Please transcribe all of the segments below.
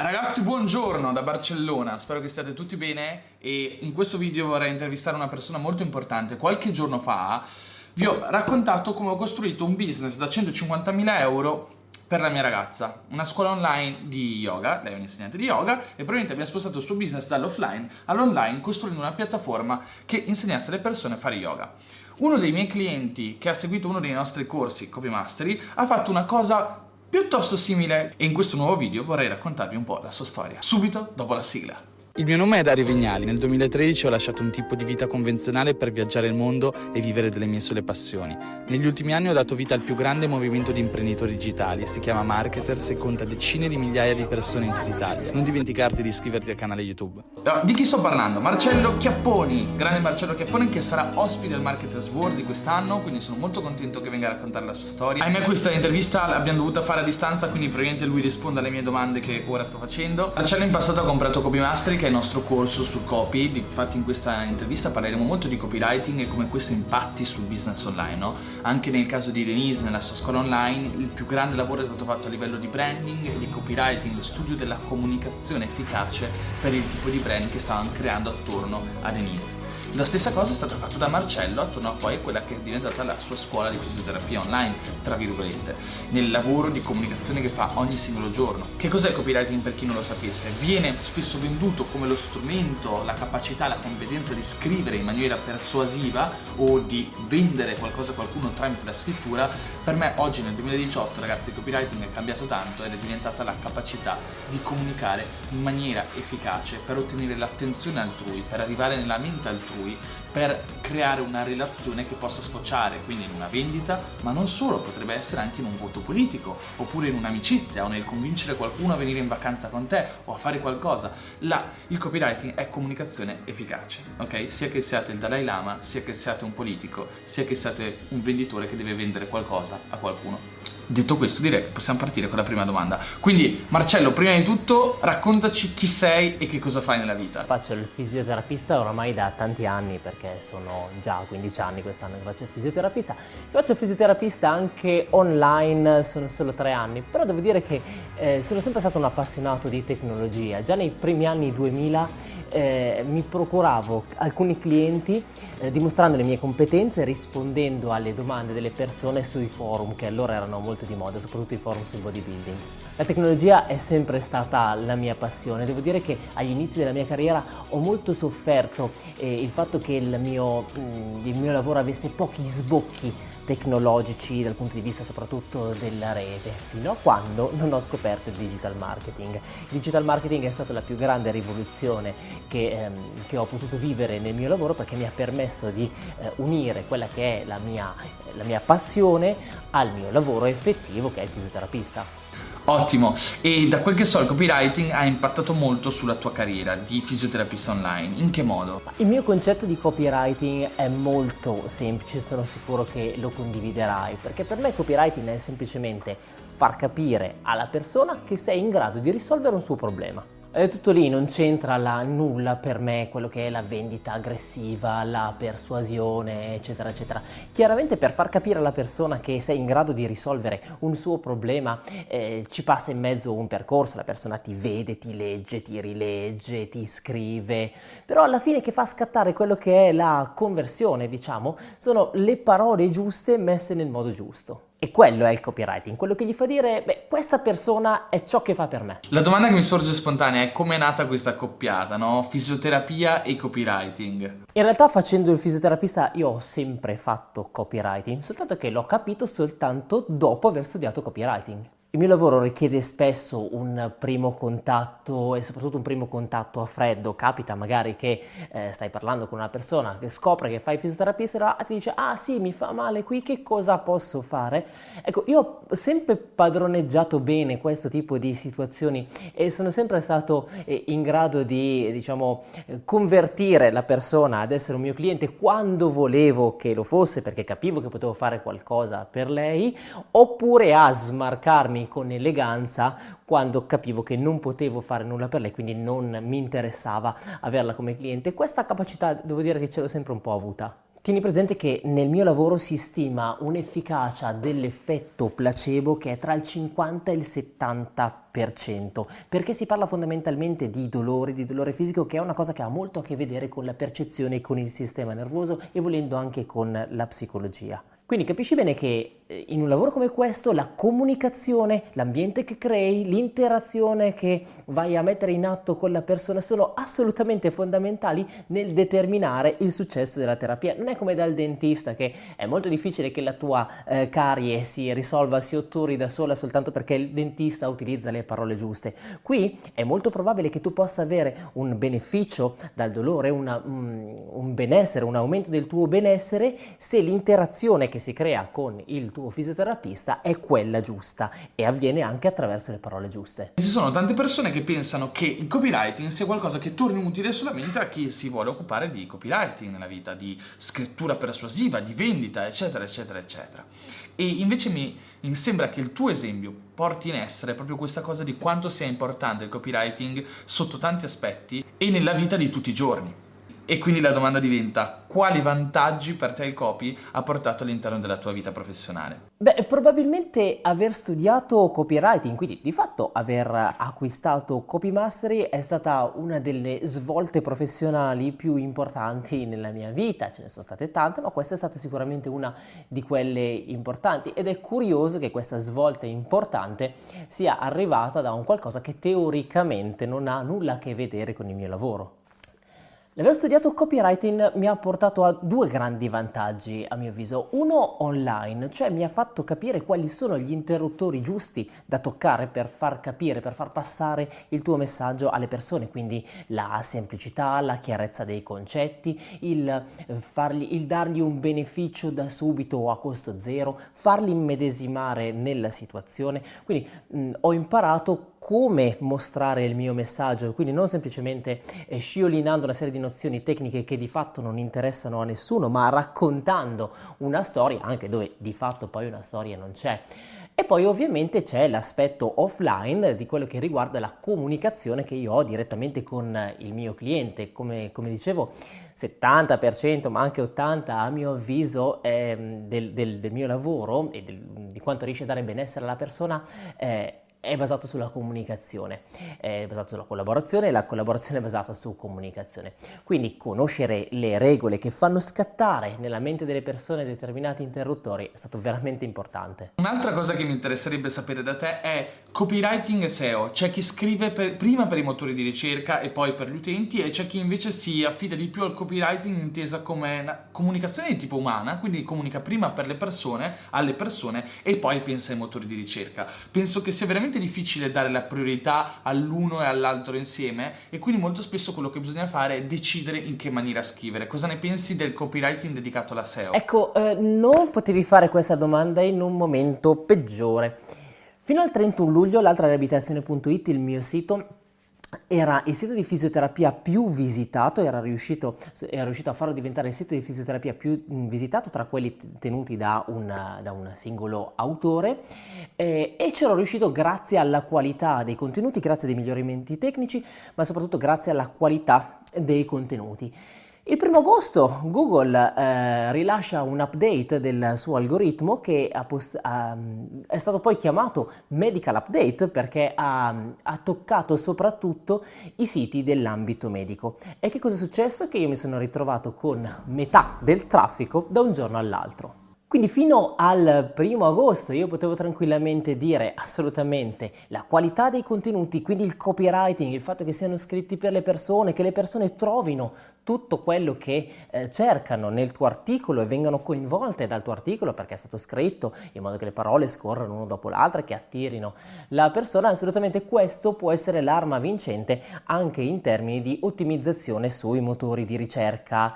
Ragazzi, buongiorno da Barcellona, spero che stiate tutti bene e in questo video vorrei intervistare una persona molto importante. Qualche giorno fa vi ho raccontato come ho costruito un business da 150.000 euro per la mia ragazza, una scuola online di yoga, lei è un insegnante di yoga e probabilmente abbiamo spostato il suo business dall'offline all'online costruendo una piattaforma che insegnasse alle persone a fare yoga. Uno dei miei clienti che ha seguito uno dei nostri corsi Copy Mastery ha fatto una cosa piuttosto simile e in questo nuovo video vorrei raccontarvi un po' la sua storia, subito dopo la sigla. Il mio nome è Dario Vignali. Nel 2013 ho lasciato un tipo di vita convenzionale per viaggiare il mondo e vivere delle mie sole passioni. Negli ultimi anni ho dato vita al più grande movimento di imprenditori digitali. Si chiama Marketers e conta decine di migliaia di persone in tutta Italia. Non dimenticarti di iscriverti al canale YouTube. di chi sto parlando? Marcello Chiapponi, grande Marcello Chiapponi che sarà ospite al Marketers World di quest'anno, quindi sono molto contento che venga a raccontare la sua storia. Ahimè questa intervista l'abbiamo dovuta fare a distanza, quindi probabilmente lui risponde alle mie domande che ora sto facendo. Marcello in passato ha comprato Copy Mastery che il nostro corso sul copy, infatti in questa intervista parleremo molto di copywriting e come questo impatti sul business online, no? Anche nel caso di Denise, nella sua scuola online, il più grande lavoro è stato fatto a livello di branding e di copywriting, lo studio della comunicazione efficace per il tipo di brand che stavano creando attorno a Denise. La stessa cosa è stata fatta da Marcello attorno a poi quella che è diventata la sua scuola di fisioterapia online, tra virgolette, nel lavoro di comunicazione che fa ogni singolo giorno. Che cos'è il copywriting per chi non lo sapesse? Viene spesso venduto come lo strumento, la capacità, la competenza di scrivere in maniera persuasiva o di vendere qualcosa a qualcuno tramite la scrittura. Per me oggi nel 2018 ragazzi il copywriting è cambiato tanto ed è diventata la capacità di comunicare in maniera efficace per ottenere l'attenzione altrui, per arrivare nella mente altrui altrui per creare una relazione che possa sfociare quindi in una vendita, ma non solo, potrebbe essere anche in un voto politico, oppure in un'amicizia o nel convincere qualcuno a venire in vacanza con te o a fare qualcosa. La, il copywriting è comunicazione efficace, ok? Sia che siate il Dalai Lama, sia che siate un politico, sia che siate un venditore che deve vendere qualcosa a qualcuno. Detto questo direi che possiamo partire con la prima domanda. Quindi Marcello, prima di tutto raccontaci chi sei e che cosa fai nella vita. Faccio il fisioterapista oramai da tanti anni perché sono già 15 anni quest'anno che faccio il fisioterapista. Faccio il fisioterapista anche online, sono solo 3 anni, però devo dire che eh, sono sempre stato un appassionato di tecnologia. Già nei primi anni 2000 eh, mi procuravo alcuni clienti eh, dimostrando le mie competenze rispondendo alle domande delle persone sui forum che allora erano molto di moda, soprattutto i forum sul bodybuilding. La tecnologia è sempre stata la mia passione, devo dire che agli inizi della mia carriera ho molto sofferto eh, il fatto che il mio, mm, il mio lavoro avesse pochi sbocchi tecnologici dal punto di vista soprattutto della rete, fino a quando non ho scoperto il digital marketing. Il digital marketing è stata la più grande rivoluzione che, ehm, che ho potuto vivere nel mio lavoro perché mi ha permesso di eh, unire quella che è la mia, la mia passione al mio lavoro effettivo che è il fisioterapista. Ottimo, e da quel che so il copywriting ha impattato molto sulla tua carriera di fisioterapista online, in che modo? Il mio concetto di copywriting è molto semplice, sono sicuro che lo condividerai, perché per me copywriting è semplicemente far capire alla persona che sei in grado di risolvere un suo problema. È tutto lì, non c'entra la, nulla per me quello che è la vendita aggressiva, la persuasione, eccetera, eccetera. Chiaramente per far capire alla persona che sei in grado di risolvere un suo problema eh, ci passa in mezzo un percorso, la persona ti vede, ti legge, ti rilegge, ti scrive, però alla fine che fa scattare quello che è la conversione, diciamo, sono le parole giuste messe nel modo giusto. E quello è il copywriting, quello che gli fa dire, beh, questa persona è ciò che fa per me. La domanda che mi sorge spontanea è come è nata questa accoppiata, no? Fisioterapia e copywriting. In realtà facendo il fisioterapista io ho sempre fatto copywriting, soltanto che l'ho capito soltanto dopo aver studiato copywriting. Il mio lavoro richiede spesso un primo contatto e soprattutto un primo contatto a freddo. Capita magari che eh, stai parlando con una persona che scopre che fai fisioterapista e ti dice ah sì mi fa male qui, che cosa posso fare? Ecco, io ho sempre padroneggiato bene questo tipo di situazioni e sono sempre stato eh, in grado di diciamo convertire la persona ad essere un mio cliente quando volevo che lo fosse perché capivo che potevo fare qualcosa per lei oppure a smarcarmi comportarmi con eleganza quando capivo che non potevo fare nulla per lei, quindi non mi interessava averla come cliente. Questa capacità devo dire che ce l'ho sempre un po' avuta. Tieni presente che nel mio lavoro si stima un'efficacia dell'effetto placebo che è tra il 50 e il 70%, perché si parla fondamentalmente di dolore, di dolore fisico, che è una cosa che ha molto a che vedere con la percezione, con il sistema nervoso e volendo anche con la psicologia. Quindi capisci bene che in un lavoro come questo la comunicazione, l'ambiente che crei, l'interazione che vai a mettere in atto con la persona sono assolutamente fondamentali nel determinare il successo della terapia. Non è come dal dentista che è molto difficile che la tua eh, carie si risolva, si otturi da sola soltanto perché il dentista utilizza le parole giuste. Qui è molto probabile che tu possa avere un beneficio dal dolore, una, un, un benessere, un aumento del tuo benessere se l'interazione che si crea con il tuo tuo fisioterapista è quella giusta e avviene anche attraverso le parole giuste. Ci sono tante persone che pensano che il copywriting sia qualcosa che torni utile solamente a chi si vuole occupare di copywriting nella vita, di scrittura persuasiva, di vendita, eccetera, eccetera, eccetera. E invece mi, mi sembra che il tuo esempio porti in essere proprio questa cosa di quanto sia importante il copywriting sotto tanti aspetti e nella vita di tutti i giorni. E quindi la domanda diventa quali vantaggi per te il copy ha portato all'interno della tua vita professionale? Beh, probabilmente aver studiato copywriting, quindi di fatto aver acquistato Copy Mastery è stata una delle svolte professionali più importanti nella mia vita, ce ne sono state tante, ma questa è stata sicuramente una di quelle importanti ed è curioso che questa svolta importante sia arrivata da un qualcosa che teoricamente non ha nulla a che vedere con il mio lavoro. L'aver studiato copywriting mi ha portato a due grandi vantaggi, a mio avviso. Uno online, cioè mi ha fatto capire quali sono gli interruttori giusti da toccare per far capire, per far passare il tuo messaggio alle persone, quindi la semplicità, la chiarezza dei concetti, il, eh, fargli, il dargli un beneficio da subito a costo zero, farli immedesimare nella situazione. Quindi mh, ho imparato come mostrare il mio messaggio, quindi non semplicemente eh, sciolinando una serie di nozioni tecniche che di fatto non interessano a nessuno, ma raccontando una storia, anche dove di fatto poi una storia non c'è. E poi ovviamente c'è l'aspetto offline di quello che riguarda la comunicazione che io ho direttamente con il mio cliente. Come, come dicevo, 70% ma anche 80% a mio avviso eh, del, del, del, mio lavoro e del, di quanto riesce a dare benessere alla persona eh, è basato sulla comunicazione, è basato sulla collaborazione e la collaborazione è basata su comunicazione. Quindi conoscere le regole che fanno scattare nella mente delle persone determinati interruttori è stato veramente importante. Un'altra cosa che mi interesserebbe sapere da te è copywriting SEO. C'è chi scrive per, prima per i motori di ricerca e poi per gli utenti e c'è chi invece si affida di più al copywriting intesa come una comunicazione di tipo umana, quindi comunica prima per le persone, alle persone e poi pensa ai motori di ricerca. Penso che sia veramente veramente difficile dare la priorità all'uno e all'altro insieme e quindi molto spesso quello che bisogna fare è decidere in che maniera scrivere. Cosa ne pensi del copywriting dedicato alla SEO? Ecco, eh, non potevi fare questa domanda in un momento peggiore. Fino al 31 luglio l'altra il mio sito, era il sito di fisioterapia più visitato, era riuscito, era riuscito, a farlo diventare il sito di fisioterapia più mm, visitato tra quelli tenuti da, una, da un singolo autore eh, e c'ero riuscito grazie alla qualità dei contenuti, grazie ai miglioramenti tecnici, ma soprattutto grazie alla qualità dei contenuti. Il primo agosto Google eh, rilascia un update del suo algoritmo che post- ha, è stato poi chiamato Medical Update perché ha, ha, toccato soprattutto i siti dell'ambito medico. E che cosa è successo? Che io mi sono ritrovato con metà del traffico da un giorno all'altro. Quindi fino al primo agosto io potevo tranquillamente dire assolutamente la qualità dei contenuti, quindi il copywriting, il fatto che siano scritti per le persone, che le persone trovino tutto quello che eh, cercano nel tuo articolo e vengano coinvolte dal tuo articolo perché è stato scritto in modo che le parole scorrano uno dopo l'altra, che attirino la persona, assolutamente questo può essere l'arma vincente anche in termini di ottimizzazione sui motori di ricerca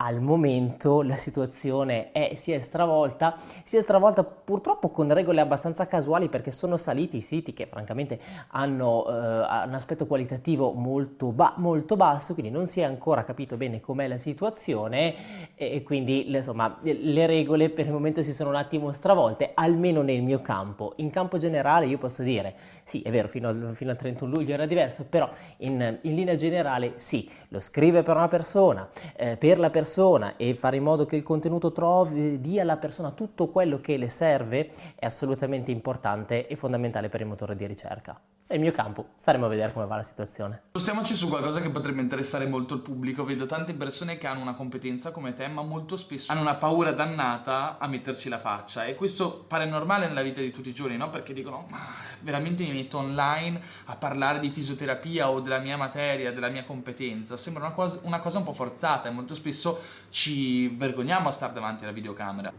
al momento la situazione è, si è stravolta, si è stravolta purtroppo con regole abbastanza casuali perché sono saliti i siti che francamente hanno eh, un aspetto qualitativo molto, ba- molto, basso, quindi non si è ancora capito bene com'è la situazione e, quindi insomma le regole per il momento si sono un attimo stravolte, almeno nel mio campo. In campo generale io posso dire sì, è vero, fino al, fino al 31 luglio era diverso, però in, in linea generale sì, lo scrive per una persona, eh, per la persona e fare in modo che il contenuto trovi, dia alla persona tutto quello che le serve è assolutamente importante e fondamentale per il motore di ricerca è il mio campo. Staremo a vedere come va la situazione. Spostiamoci su qualcosa che potrebbe interessare molto il pubblico. Vedo tante persone che hanno una competenza come te, ma molto spesso hanno una paura dannata a metterci la faccia. E questo pare normale nella vita di tutti i giorni, no? Perché dicono, ma veramente mi metto online a parlare di fisioterapia o della mia materia, della mia competenza. Sembra una cosa, una cosa un po' forzata e molto spesso ci vergogniamo a stare davanti alla videocamera.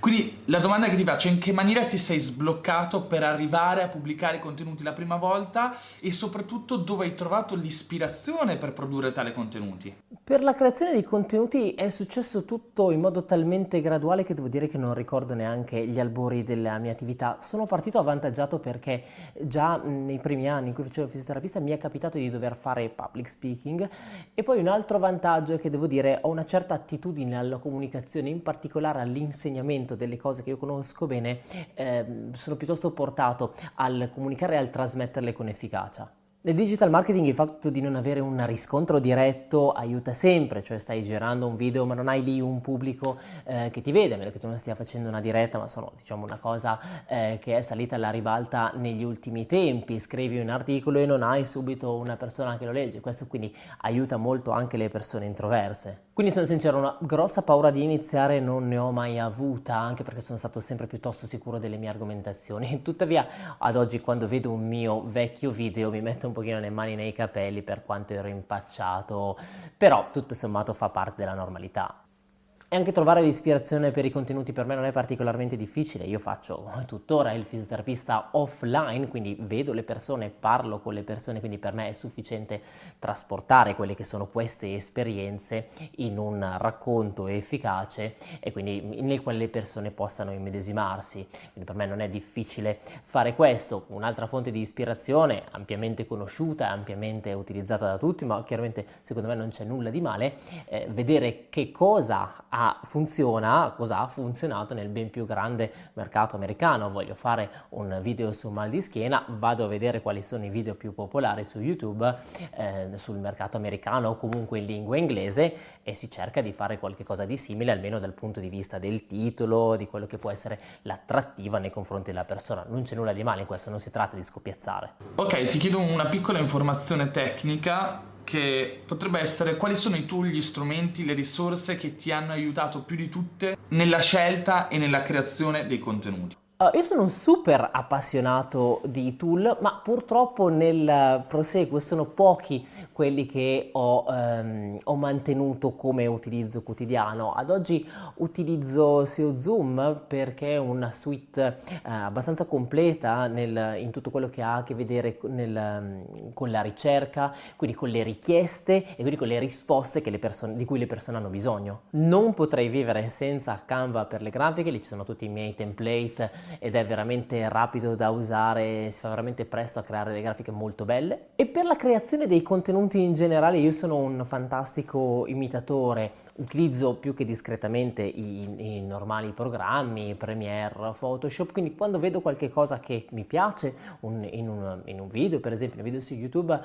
Quindi la domanda che ti faccio è in che maniera ti sei sbloccato per arrivare a pubblicare contenuti la prima volta? e soprattutto dove hai trovato l'ispirazione per produrre tale contenuti? Per la creazione dei contenuti è successo tutto in modo talmente graduale che devo dire che non ricordo neanche gli albori della mia attività. Sono partito avvantaggiato perché già nei primi anni in cui facevo fisioterapista mi è capitato di dover fare public speaking e poi un altro vantaggio è che devo dire ho una certa attitudine alla comunicazione, in particolare all'insegnamento delle cose che io conosco bene, eh, sono piuttosto portato al comunicare e al trasmettere renderle con efficacia. Nel digital marketing il fatto di non avere un riscontro diretto aiuta sempre, cioè stai girando un video ma non hai lì un pubblico eh, che ti vede, a meno che tu non stia facendo una diretta, ma sono diciamo una cosa eh, che è salita alla ribalta negli ultimi tempi, scrivi un articolo e non hai subito una persona che lo legge, questo quindi aiuta molto anche le persone introverse. Quindi sono sincero, una grossa paura di iniziare non ne ho mai avuta, anche perché sono stato sempre piuttosto sicuro delle mie argomentazioni. Tuttavia, ad oggi quando vedo un mio vecchio video mi metto un pochino le mani nei capelli per quanto ero impacciato, però tutto sommato fa parte della normalità. E anche trovare l'ispirazione per i contenuti per me non è particolarmente difficile, io faccio tuttora il fisioterapista offline, quindi vedo le persone, parlo con le persone, quindi per me è sufficiente trasportare quelle che sono queste esperienze in un racconto efficace e quindi nel quale le persone possano immedesimarsi. Quindi per me non è difficile fare questo. Un'altra fonte di ispirazione ampiamente conosciuta, ampiamente utilizzata da tutti, ma chiaramente secondo me non c'è nulla di male, eh, vedere che cosa ha funziona, cosa ha funzionato nel ben più grande mercato americano. Voglio fare un video su mal di schiena, vado a vedere quali sono i video più popolari su YouTube eh, sul mercato americano o comunque in lingua inglese e si cerca di fare qualcosa di simile almeno dal punto di vista del titolo, di quello che può essere l'attrattiva nei confronti della persona. Non c'è nulla di male in questo, non si tratta di scoppiazzare. Ok, ti chiedo una piccola informazione tecnica che potrebbe essere quali sono i gli strumenti, le risorse che ti hanno aiutato più di tutte nella scelta e nella creazione dei contenuti. Uh, io sono un super appassionato di tool, ma purtroppo nel proseguo sono pochi quelli che ho, um, ho, mantenuto come utilizzo quotidiano. Ad oggi utilizzo SEO Zoom perché è una suite uh, abbastanza completa nel, in tutto quello che ha a che vedere nel, um, con la ricerca, quindi con le richieste e quindi con le risposte le persone, di cui le persone hanno bisogno. Non potrei vivere senza Canva per le grafiche, lì ci sono tutti i miei template ed è veramente rapido da usare, si fa veramente presto a creare delle grafiche molto belle. E per la creazione dei contenuti in generale io sono un fantastico imitatore utilizzo più che discretamente i, i, normali programmi, Premiere, Photoshop, quindi quando vedo qualche cosa che mi piace un, in, un, in, un, video, per esempio un video su YouTube,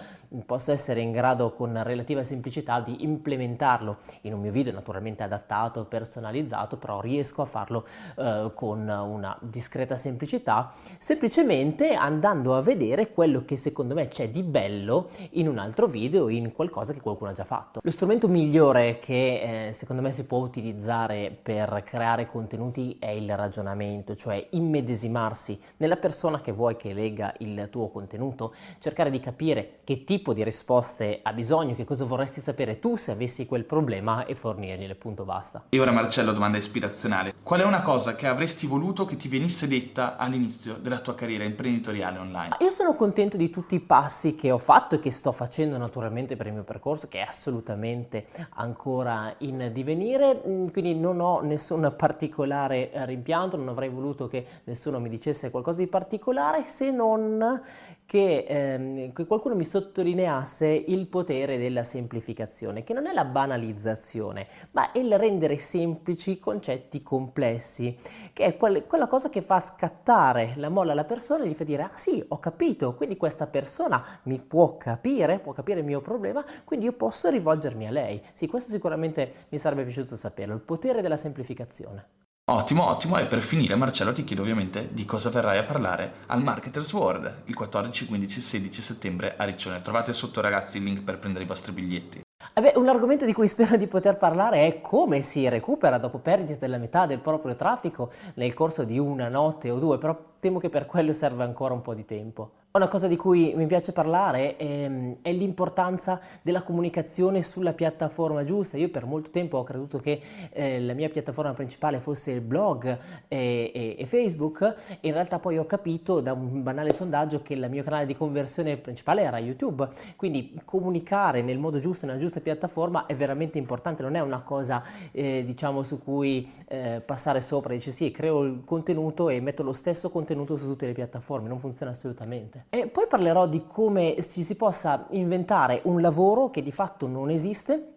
posso essere in grado con relativa semplicità di implementarlo in un mio video naturalmente adattato, personalizzato, però riesco a farlo eh, con una discreta semplicità, semplicemente andando a vedere quello che secondo me c'è di bello in un altro video, in qualcosa che qualcuno ha già fatto. Lo strumento migliore che eh, secondo me si può utilizzare per creare contenuti è il ragionamento, cioè immedesimarsi nella persona che vuoi che legga il tuo contenuto, cercare di capire che tipo di risposte ha bisogno, che cosa vorresti sapere tu se avessi quel problema e fornirgliele, punto basta. E ora Marcello, domanda ispirazionale. Qual è una cosa che avresti voluto che ti venisse detta all'inizio della tua carriera imprenditoriale online? Io sono contento di tutti i passi che ho fatto e che sto facendo naturalmente per il mio percorso, che è assolutamente ancora in in divenire, mm, quindi non ho nessun particolare rimpianto, non avrei voluto che nessuno mi dicesse qualcosa di particolare se non che, ehm, qualcuno mi sottolineasse il potere della semplificazione, che non è la banalizzazione, ma il rendere semplici concetti complessi, che è quel, quella cosa che fa scattare la molla alla persona e gli fa dire, ah sì, ho capito, quindi questa persona mi può capire, può capire il mio problema, quindi io posso rivolgermi a lei. Sì, questo sicuramente mi sarebbe piaciuto saperlo, il potere della semplificazione. Ottimo, ottimo. E per finire, Marcello, ti chiedo ovviamente di cosa verrai a parlare al Marketers World il 14, 15 e 16 settembre a Riccione. Trovate sotto, ragazzi, il link per prendere i vostri biglietti. Eh un argomento di cui spero di poter parlare è come si recupera dopo perdita della metà del proprio traffico nel corso di una notte o due, però temo che per quello serve ancora un po' di tempo. Una cosa di cui mi piace parlare è, è, l'importanza della comunicazione sulla piattaforma giusta. Io per molto tempo ho creduto che eh, la mia piattaforma principale fosse il blog e, e, e, Facebook e in realtà poi ho capito da un banale sondaggio che il mio canale di conversione principale era YouTube. Quindi comunicare nel modo giusto, nella giusta piattaforma è veramente importante, non è una cosa eh, diciamo su cui eh, passare sopra, dice sì, creo il contenuto e metto lo stesso contenuto su tutte le piattaforme, non funziona assolutamente. E poi parlerò di come si, si possa inventare un lavoro che di fatto non esiste,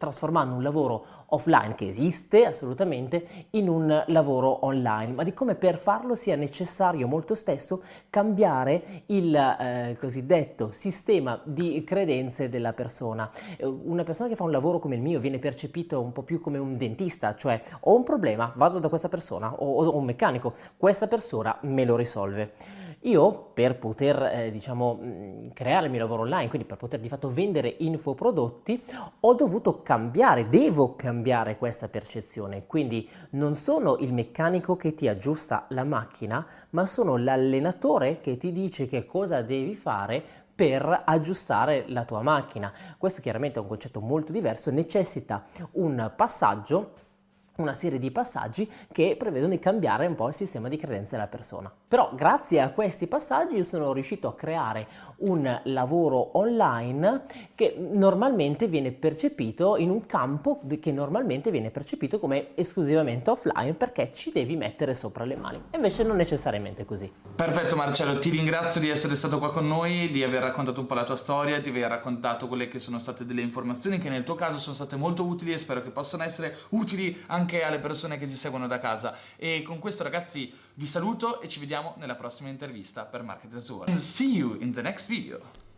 trasformando un lavoro offline che esiste assolutamente in un lavoro online, ma di come per farlo sia necessario molto spesso cambiare il eh, cosiddetto sistema di credenze della persona. Eh, una persona che fa un lavoro come il mio viene percepito un po' più come un dentista, cioè ho un problema, vado da questa persona, o, o un meccanico, questa persona me lo risolve. Io per poter eh, diciamo, mm, creare il mio lavoro online, quindi per poter di fatto vendere infoprodotti, ho dovuto cambiare, devo cambiare questa percezione. Quindi non sono il meccanico che ti aggiusta la macchina, ma sono l'allenatore che ti dice che cosa devi fare per aggiustare la tua macchina. Questo chiaramente è un concetto molto diverso, necessita un passaggio una serie di passaggi che prevedono di cambiare un po' il sistema di credenze della persona. Però grazie a questi passaggi io sono riuscito a creare un lavoro online che normalmente viene percepito in un campo che normalmente viene percepito come esclusivamente offline perché ci devi mettere sopra le mani. E invece non necessariamente così. Perfetto Marcello, ti ringrazio di essere stato qua con noi, di aver raccontato un po' la tua storia, di aver raccontato quelle che sono state delle informazioni che nel tuo caso sono state molto utili e spero che possano essere utili anche alle persone che ci seguono da casa. E con questo ragazzi vi saluto e ci vediamo nella prossima intervista per Marketers World. See you in the next video.